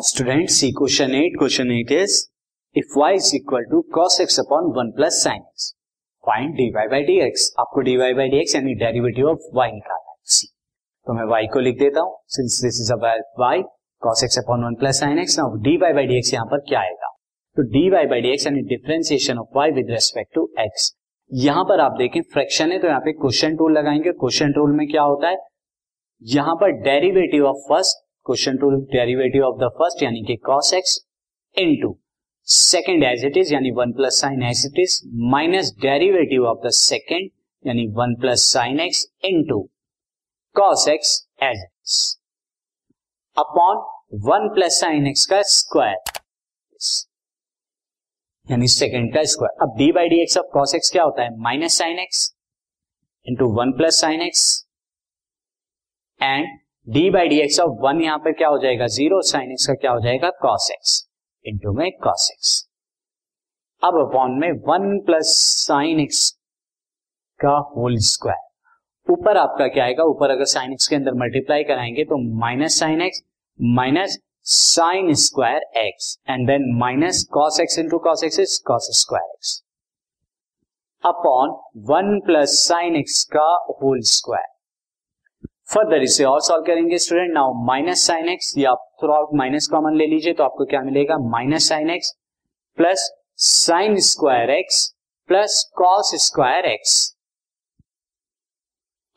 Student see question eight question eight is if y is equal to cos x upon one plus sine x find by d x आपको dy by d x यानी derivative of y निकालना है। सी तो मैं y को लिख देता हूँ। Since this is about y, cos x upon one plus sine x now by d x यहाँ पर क्या आएगा? तो dy बाई डी एक्स यानी differentiation of y with respect to x. यहाँ पर आप देखें फ्रैक्शन है तो यहाँ पे क्वेश्चन टूल लगाएँगे। क्वेश्चन टूल में क्या होता है? यहाँ पर derivative of first question to derivative of the first, यानी कि cos x into second as it is यानी one plus sine as it is minus derivative of the second यानी one plus sine x into cos x as it upon one plus sine x का square यानी second का square अब d by d x of cos x क्या होता है? Minus sine x into one plus sine x and d by d x of one यहाँ पर क्या हो जाएगा? ज़ीरो साइन एक्स का क्या हो जाएगा? कॉस एक्स इंटू में कॉस एक्स अब अपॉन में वन प्लस साइन एक्स का होल स्क्वायर ऊपर आपका क्या आएगा? ऊपर अगर साइन एक्स के अंदर मल्टीप्लाई कराएँगे तो minus sine x minus sine square x and then minus cos x into cos x is cos square x upon one plus sine x का होल स्क्वायर फर्दर इसे और सॉल्व करेंगे। Student now minus sine x या throughout minus common ले लीजिए तो आपको क्या मिलेगा? Minus sine x plus sine square x plus cos square x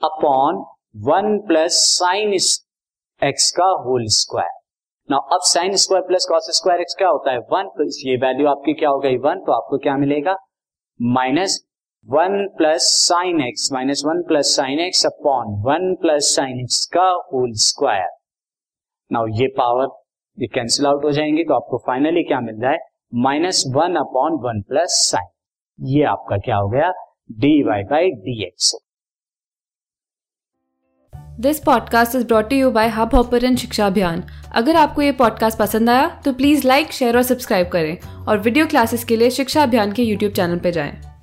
upon one plus sine x का होल स्क्वायर नाउ अब sine square plus cos square x क्या होता है? वन तो ये वैल्यू आपकी क्या हो गई? वन तो आपको क्या मिलेगा? Minus one plus sine x minus one plus sine x upon one plus sine x का होल स्क्वायर। नाउ ये पावर ये कैंसिल आउट हो जाएँगे तो आपको फाइनली क्या मिल रहा है? Minus one upon one plus sine. ये आपका क्या हो गया? D y by d x this podcast is brought you by Hubhopper Shiksha Abhiyan अगर आपको ये पॉडकास्ट पसंद आया तो प्लीज़ लाइक शेयर और सब्सक्राइब करें। और वीडियो क्लासेस के लिए शिक्षा अभियान के यूट्यूब चैनल पर जाएँ।